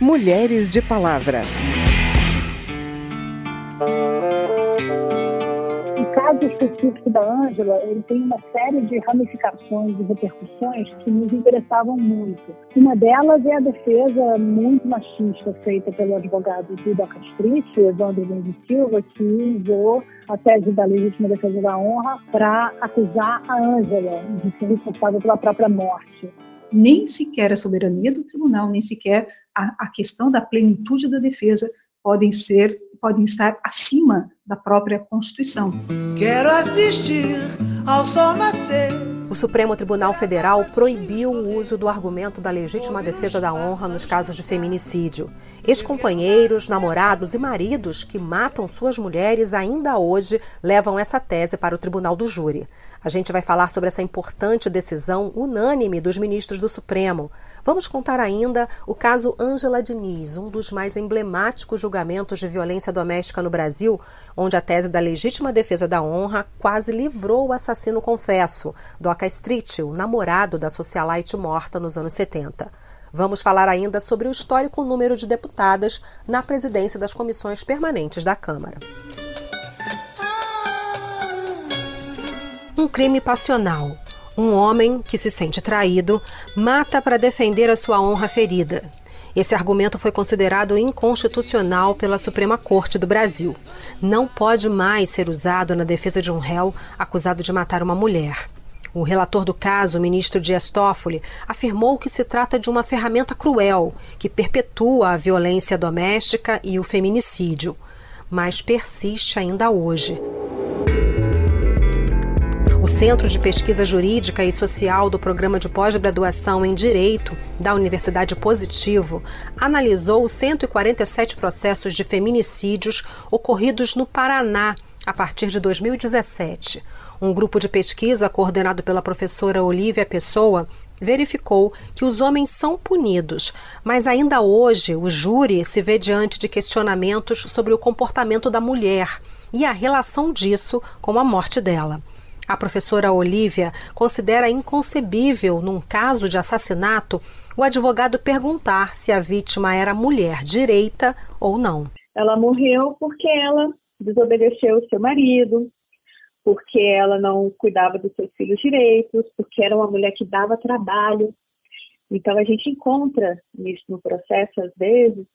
Mulheres de Palavra. caso específico da Ângela, ele tem uma série de ramificações e repercussões que nos interessavam muito. Uma delas é a defesa muito machista feita pelo advogado Duda Castrice, Evandro Mendes Silva, que usou a tese da legítima defesa da honra para acusar a Ângela de ser responsável pela própria morte nem sequer a soberania do tribunal, nem sequer a, a, questão da plenitude da defesa podem ser podem estar acima da própria Constituição. Quero assistir ao sol nascer. O Supremo Tribunal Federal proibiu o uso do argumento da legítima defesa da honra nos casos de feminicídio. Ex-companheiros, namorados e maridos que matam suas mulheres ainda hoje levam essa tese para o tribunal do júri. A gente vai falar sobre essa importante decisão unânime dos ministros do Supremo. Vamos contar ainda o caso Ângela Diniz, um dos mais emblemáticos julgamentos de violência doméstica no Brasil, onde a tese da legítima defesa da honra quase livrou o assassino confesso, Doca Street, o namorado da socialite morta nos anos 70. Vamos falar ainda sobre o histórico número de deputadas na presidência das comissões permanentes da Câmara. Um crime passional um homem que se sente traído mata para defender a sua honra ferida. Esse argumento foi considerado inconstitucional pela Suprema Corte do Brasil. Não pode mais ser usado na defesa de um réu acusado de matar uma mulher. O relator do caso, o ministro Dias Toffoli, afirmou que se trata de uma ferramenta cruel que perpetua a violência doméstica e o feminicídio, mas persiste ainda hoje. O Centro de Pesquisa Jurídica e Social do Programa de Pós-Graduação em Direito da Universidade Positivo analisou 147 processos de feminicídios ocorridos no Paraná a partir de 2017. Um grupo de pesquisa coordenado pela professora Olivia Pessoa verificou que os homens são punidos, mas ainda hoje o júri se vê diante de questionamentos sobre o comportamento da mulher e a relação disso com a morte dela. A professora Olivia considera inconcebível, num caso de assassinato, o advogado perguntar se a vítima era mulher direita ou não. Ela morreu porque ela desobedeceu o seu marido, porque ela não cuidava dos seus filhos direitos, porque era uma mulher que dava trabalho. Então a gente encontra nisso no processo, às vezes,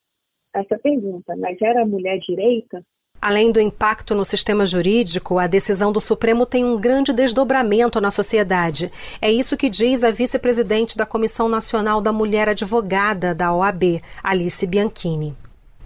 essa pergunta, mas era mulher direita? Além do impacto no sistema jurídico, a decisão do Supremo tem um grande desdobramento na sociedade. É isso que diz a vice-presidente da Comissão Nacional da Mulher Advogada da OAB, Alice Bianchini.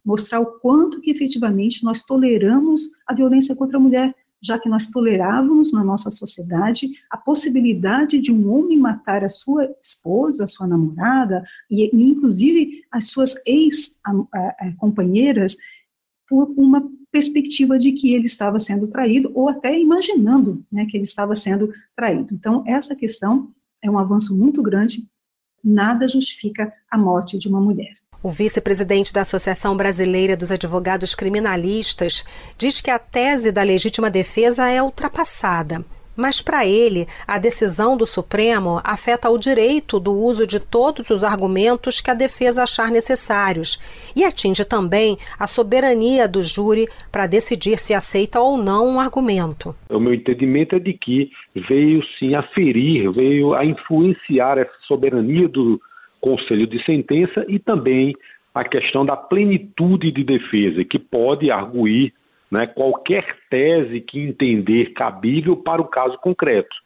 Mostrar o quanto que efetivamente nós toleramos a violência contra a mulher, já que nós tolerávamos na nossa sociedade a possibilidade de um homem matar a sua esposa, a sua namorada e, e inclusive as suas ex-companheiras por uma perspectiva de que ele estava sendo traído, ou até imaginando né, que ele estava sendo traído. Então, essa questão é um avanço muito grande, nada justifica a morte de uma mulher. O vice-presidente da Associação Brasileira dos Advogados Criminalistas diz que a tese da legítima defesa é ultrapassada mas para ele, a decisão do Supremo afeta o direito do uso de todos os argumentos que a defesa achar necessários e atinge também a soberania do júri para decidir se aceita ou não um argumento. O meu entendimento é de que veio sim a ferir, veio a influenciar essa soberania do Conselho de Sentença e também a questão da plenitude de defesa, que pode arguir né, qualquer tese que entender cabível para o caso concreto.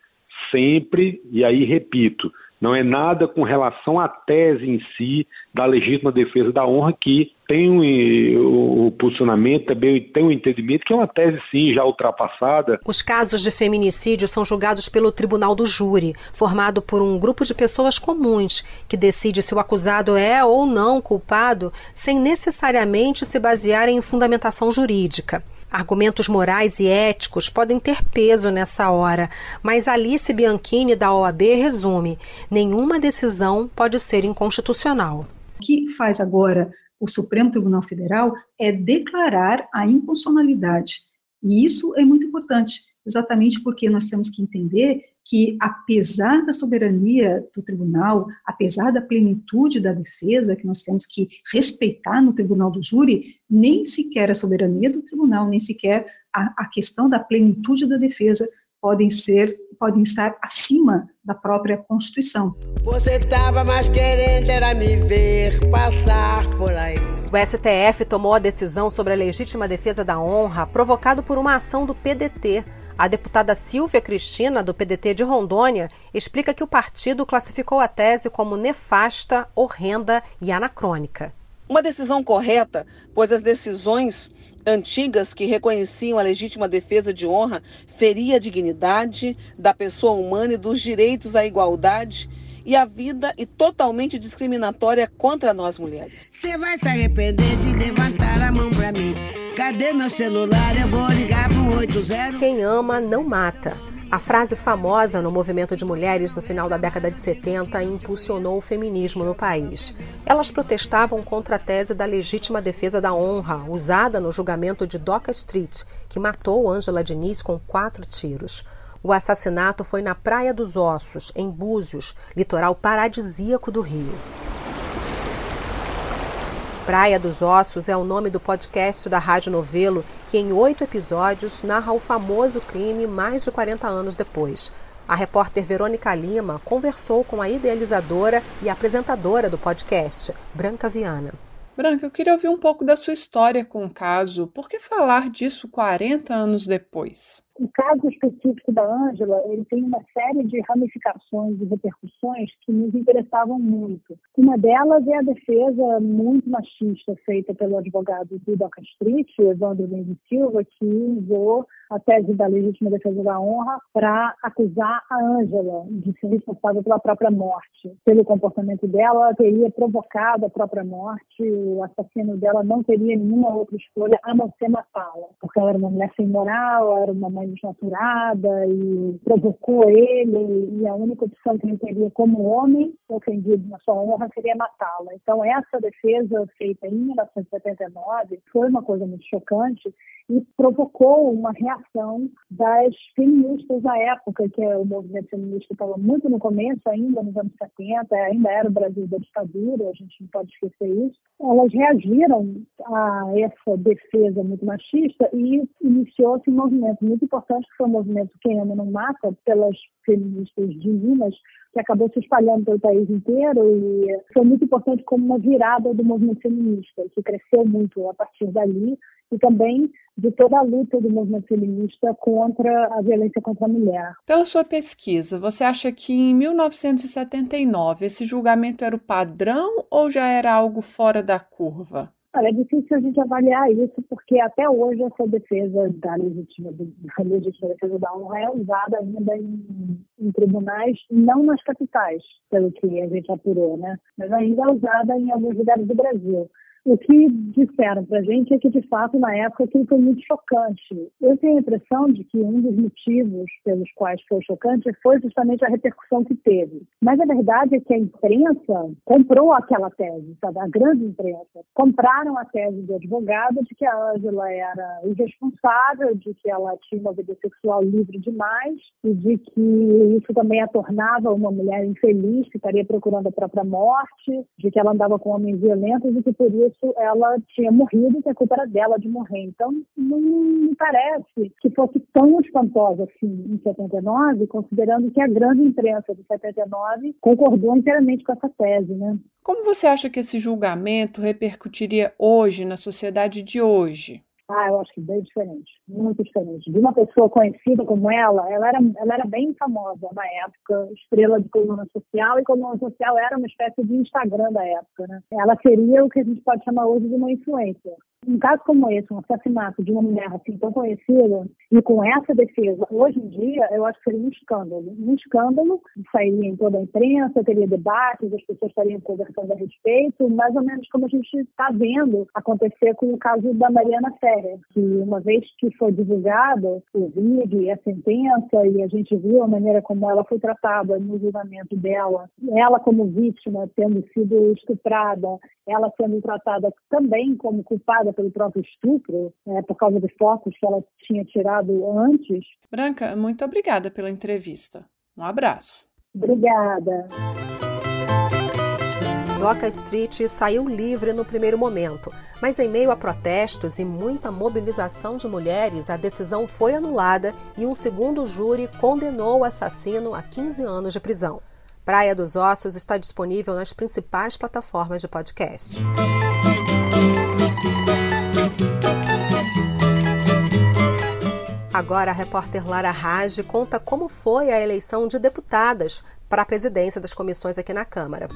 Sempre, e aí repito, não é nada com relação à tese em si da legítima defesa da honra que tem um, o posicionamento, também tem um entendimento que é uma tese sim já ultrapassada. Os casos de feminicídio são julgados pelo Tribunal do Júri, formado por um grupo de pessoas comuns que decide se o acusado é ou não culpado, sem necessariamente se basear em fundamentação jurídica. Argumentos morais e éticos podem ter peso nessa hora, mas Alice Bianchini, da OAB, resume: nenhuma decisão pode ser inconstitucional. O que faz agora o Supremo Tribunal Federal é declarar a inconstitucionalidade. E isso é muito importante, exatamente porque nós temos que entender que, apesar da soberania do tribunal, apesar da plenitude da defesa, que nós temos que respeitar no tribunal do júri, nem sequer a soberania do tribunal, nem sequer a, a questão da plenitude da defesa podem ser, podem estar acima da própria Constituição. Você estava mais querendo era me ver passar por aí. O STF tomou a decisão sobre a legítima defesa da honra provocado por uma ação do PDT. A deputada Silvia Cristina, do PDT de Rondônia, explica que o partido classificou a tese como nefasta, horrenda e anacrônica. Uma decisão correta, pois as decisões antigas que reconheciam a legítima defesa de honra feria a dignidade da pessoa humana e dos direitos à igualdade e à vida e totalmente discriminatória contra nós mulheres. Você vai se arrepender de levantar a mão para mim. Cadê meu celular? Eu vou ligar pro 80. Quem ama não mata. A frase famosa no movimento de mulheres no final da década de 70 impulsionou o feminismo no país. Elas protestavam contra a tese da legítima defesa da honra, usada no julgamento de Doca Street, que matou Ângela Diniz com quatro tiros. O assassinato foi na Praia dos Ossos, em Búzios, litoral paradisíaco do Rio. Praia dos Ossos é o nome do podcast da Rádio Novelo, que em oito episódios narra o famoso crime mais de 40 anos depois. A repórter Verônica Lima conversou com a idealizadora e apresentadora do podcast, Branca Viana. Branca, eu queria ouvir um pouco da sua história com o caso. Por que falar disso 40 anos depois? O caso específico da Ângela, ele tem uma série de ramificações e repercussões que nos interessavam muito. Uma delas é a defesa muito machista feita pelo advogado do Doca Street, Evandro Mendes Silva, que usou a tese da legítima defesa da honra para acusar a Ângela de ser responsável pela própria morte. Pelo comportamento dela, ela teria provocado a própria morte, o assassino dela não teria nenhuma outra escolha a não ser matá-la, porque ela era uma mulher sem moral, era uma mãe desnaturada e provocou ele, e a única opção que ele teria como homem ofendido na sua honra seria matá-la. Então, essa defesa feita em 1979 foi uma coisa muito chocante e provocou uma reação das feministas da época, que é o movimento feminista estava muito no começo, ainda nos anos 70, ainda era o Brasil da ditadura, a gente não pode esquecer isso. Elas reagiram a essa defesa muito machista e iniciou-se um movimento muito importante, que foi o movimento Quem Ama Não Mata, pelas feministas de Minas, que acabou se espalhando pelo país inteiro e foi muito importante como uma virada do movimento feminista, que cresceu muito a partir dali e também de toda a luta do movimento feminista contra a violência contra a mulher. Pela sua pesquisa, você acha que em 1979 esse julgamento era o padrão ou já era algo fora da curva? Olha, é difícil a gente avaliar isso, porque até hoje essa defesa da legítima, da legítima defesa da honra é usada ainda em, em, tribunais, não nas capitais, pelo que a gente apurou, né? Mas ainda é usada em alguns lugares do Brasil. O que disseram para a gente é que, de fato, na época, aquilo foi muito chocante. Eu tenho a impressão de que um dos motivos pelos quais foi chocante foi justamente a repercussão que teve. Mas a verdade é que a imprensa comprou aquela tese, sabe? a grande imprensa. Compraram a tese do advogado de que a Ângela era irresponsável, de que ela tinha uma vida sexual livre demais e de que isso também a tornava uma mulher infeliz, que estaria procurando a própria morte, de que ela andava com homens violentos e que por isso isso ela tinha morrido e a culpa era dela de morrer. Então, não me parece que fosse tão espantosa assim em 79, considerando que a grande imprensa de 79 concordou inteiramente com essa tese, né? Como você acha que esse julgamento repercutiria hoje na sociedade de hoje? Ah, eu acho que bem diferente, muito diferente. De uma pessoa conhecida como ela, ela era, ela era bem famosa na época, estrela de coluna social, e coluna social era uma espécie de Instagram da época, né? Ela seria o que a gente pode chamar hoje de uma influência. Um caso como esse, um assassinato de uma mulher assim tão conhecida e com essa defesa, hoje em dia, eu acho que seria um escândalo. Um escândalo, sairia em toda a imprensa, teria debates, as pessoas estariam conversando a respeito, mais ou menos como a gente está vendo acontecer com o caso da Mariana Ferrer, que uma vez que foi divulgado o vídeo e a sentença, e a gente viu a maneira como ela foi tratada no julgamento dela, ela como vítima tendo sido estuprada, ela sendo tratada também como culpada pelo próprio estupro, é, por causa dos fotos que ela tinha tirado antes. Branca, muito obrigada pela entrevista. Um abraço. Obrigada. Doca Street saiu livre no primeiro momento, mas em meio a protestos e muita mobilização de mulheres, a decisão foi anulada e um segundo júri condenou o assassino a 15 anos de prisão. Praia dos Ossos está disponível nas principais plataformas de podcast. Agora, a repórter Lara Raj conta como foi a eleição de deputadas para a presidência das comissões aqui na Câmara.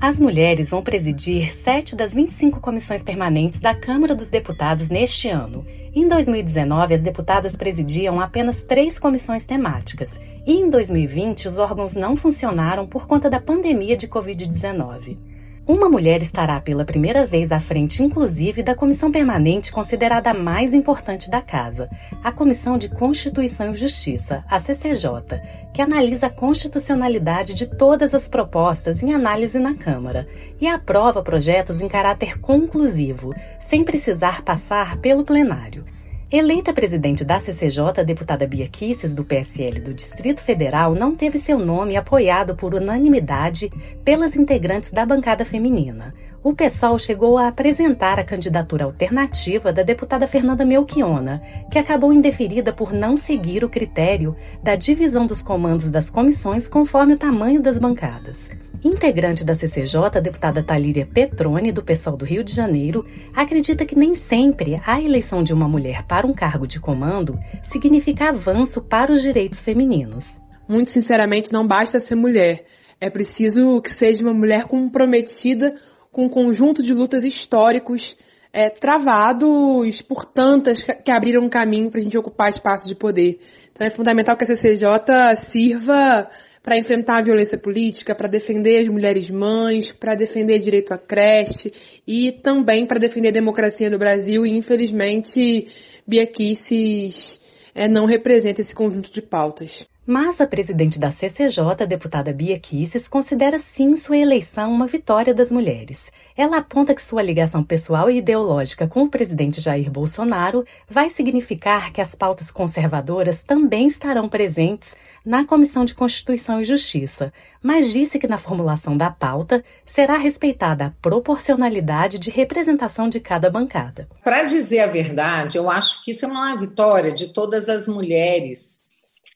As mulheres vão presidir sete das 25 comissões permanentes da Câmara dos Deputados neste ano. Em 2019, as deputadas presidiam apenas três comissões temáticas, e em 2020 os órgãos não funcionaram por conta da pandemia de Covid-19. Uma mulher estará pela primeira vez à frente, inclusive, da comissão permanente considerada a mais importante da Casa, a Comissão de Constituição e Justiça, a CCJ, que analisa a constitucionalidade de todas as propostas em análise na Câmara e aprova projetos em caráter conclusivo, sem precisar passar pelo plenário. Eleita presidente da CCJ, a deputada Bia Kisses, do PSL do Distrito Federal, não teve seu nome apoiado por unanimidade pelas integrantes da bancada feminina. O PSOL chegou a apresentar a candidatura alternativa da deputada Fernanda Melchiona, que acabou indeferida por não seguir o critério da divisão dos comandos das comissões conforme o tamanho das bancadas. Integrante da CCJ, a deputada Talíria Petrone, do PSOL do Rio de Janeiro, acredita que nem sempre a eleição de uma mulher para um cargo de comando significa avanço para os direitos femininos. Muito sinceramente, não basta ser mulher. É preciso que seja uma mulher comprometida com um conjunto de lutas históricos é, travados por tantas que abriram um caminho para a gente ocupar espaços de poder. Então é fundamental que a CCJ sirva para enfrentar a violência política, para defender as mulheres mães, para defender direito à creche e também para defender a democracia no Brasil. E infelizmente, Bia Kicis é, não representa esse conjunto de pautas. Mas a presidente da CCJ, deputada Bia Kisses, considera sim sua eleição uma vitória das mulheres. Ela aponta que sua ligação pessoal e ideológica com o presidente Jair Bolsonaro vai significar que as pautas conservadoras também estarão presentes na Comissão de Constituição e Justiça, mas disse que na formulação da pauta será respeitada a proporcionalidade de representação de cada bancada. Para dizer a verdade, eu acho que isso é uma vitória de todas as mulheres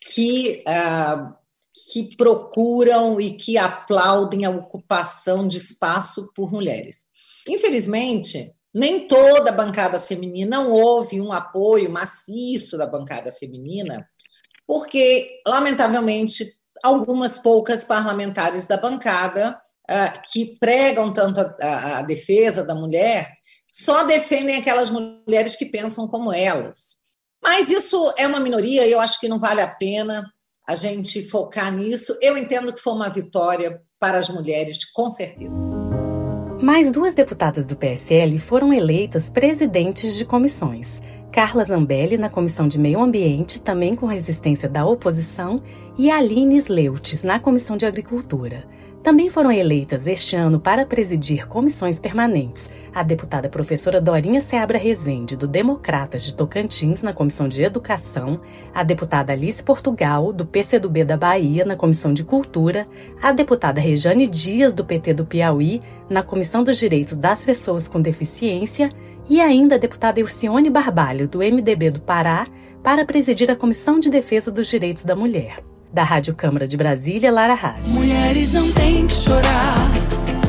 que, uh, que procuram e que aplaudem a ocupação de espaço por mulheres. Infelizmente, nem toda a bancada feminina não houve um apoio maciço da bancada feminina, porque, lamentavelmente, algumas poucas parlamentares da bancada uh, que pregam tanto a, a, a defesa da mulher só defendem aquelas mulheres que pensam como elas. Mas isso é uma minoria e eu acho que não vale a pena a gente focar nisso. Eu entendo que foi uma vitória para as mulheres, com certeza. Mais duas deputadas do PSL foram eleitas presidentes de comissões. Carla Zambelli, na Comissão de Meio Ambiente, também com resistência da oposição, e Aline Sleutes, na Comissão de Agricultura. Também foram eleitas este ano para presidir comissões permanentes a deputada professora Dorinha Seabra Rezende, do Democratas de Tocantins, na Comissão de Educação, a deputada Alice Portugal, do PCdoB da Bahia, na Comissão de Cultura, a deputada Rejane Dias, do PT do Piauí, na Comissão dos Direitos das Pessoas com Deficiência, e ainda a deputada Elcione Barbalho, do MDB do Pará, para presidir a Comissão de Defesa dos Direitos da Mulher. Da Rádio Câmara de Brasília, Lara Rádio. Mulheres não têm que chorar.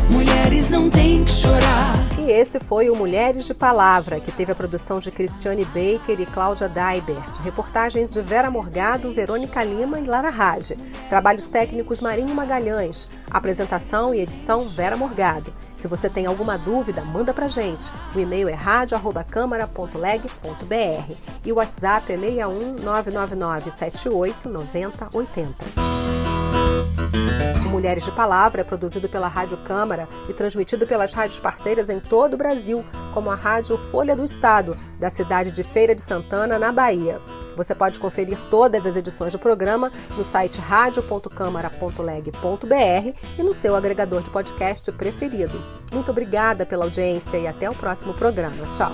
Mulheres não têm que chorar. E esse foi o Mulheres de Palavra, que teve a produção de Cristiane Baker e Cláudia Daibert, reportagens de Vera Morgado, Verônica Lima e Lara Rage, trabalhos técnicos Marinho Magalhães, apresentação e edição Vera Morgado. Se você tem alguma dúvida, manda pra gente. O e-mail é radio@câmara.leg.br e o WhatsApp é 61 999 78 90 80. Mulheres de Palavra é produzido pela Rádio Câmara e transmitido pelas rádios parceiras em todo o Brasil, como a Rádio Folha do Estado, da cidade de Feira de Santana, na Bahia. Você pode conferir todas as edições do programa no site radio.câmara.leg.br e no seu agregador de podcast preferido. Muito obrigada pela audiência e até o próximo programa. Tchau!